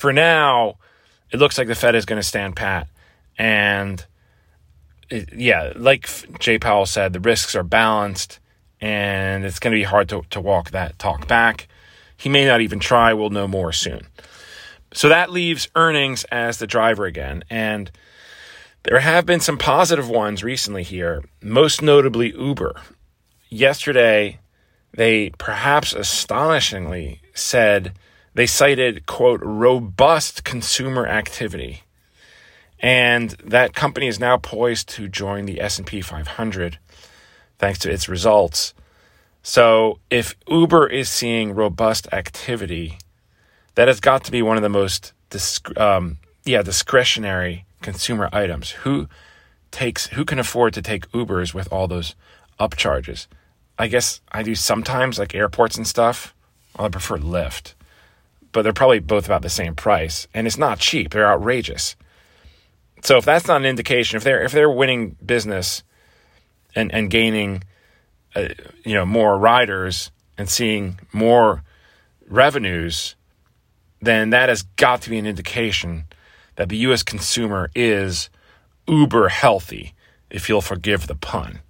for now, it looks like the Fed is going to stand pat. And it, yeah, like Jay Powell said, the risks are balanced and it's going to be hard to, to walk that talk back. He may not even try. We'll know more soon. So that leaves earnings as the driver again. And there have been some positive ones recently here, most notably Uber. Yesterday, they perhaps astonishingly said they cited, quote, robust consumer activity. And that company is now poised to join the S&P 500 thanks to its results. So if Uber is seeing robust activity, that has got to be one of the most disc- um, yeah discretionary consumer items. Who takes who can afford to take Ubers with all those upcharges? I guess I do sometimes like airports and stuff. Well, I prefer Lyft, but they're probably both about the same price, and it's not cheap. They're outrageous. So if that's not an indication, if they're if they're winning business and and gaining, uh, you know, more riders and seeing more revenues, then that has got to be an indication that the U.S. consumer is uber healthy, if you'll forgive the pun.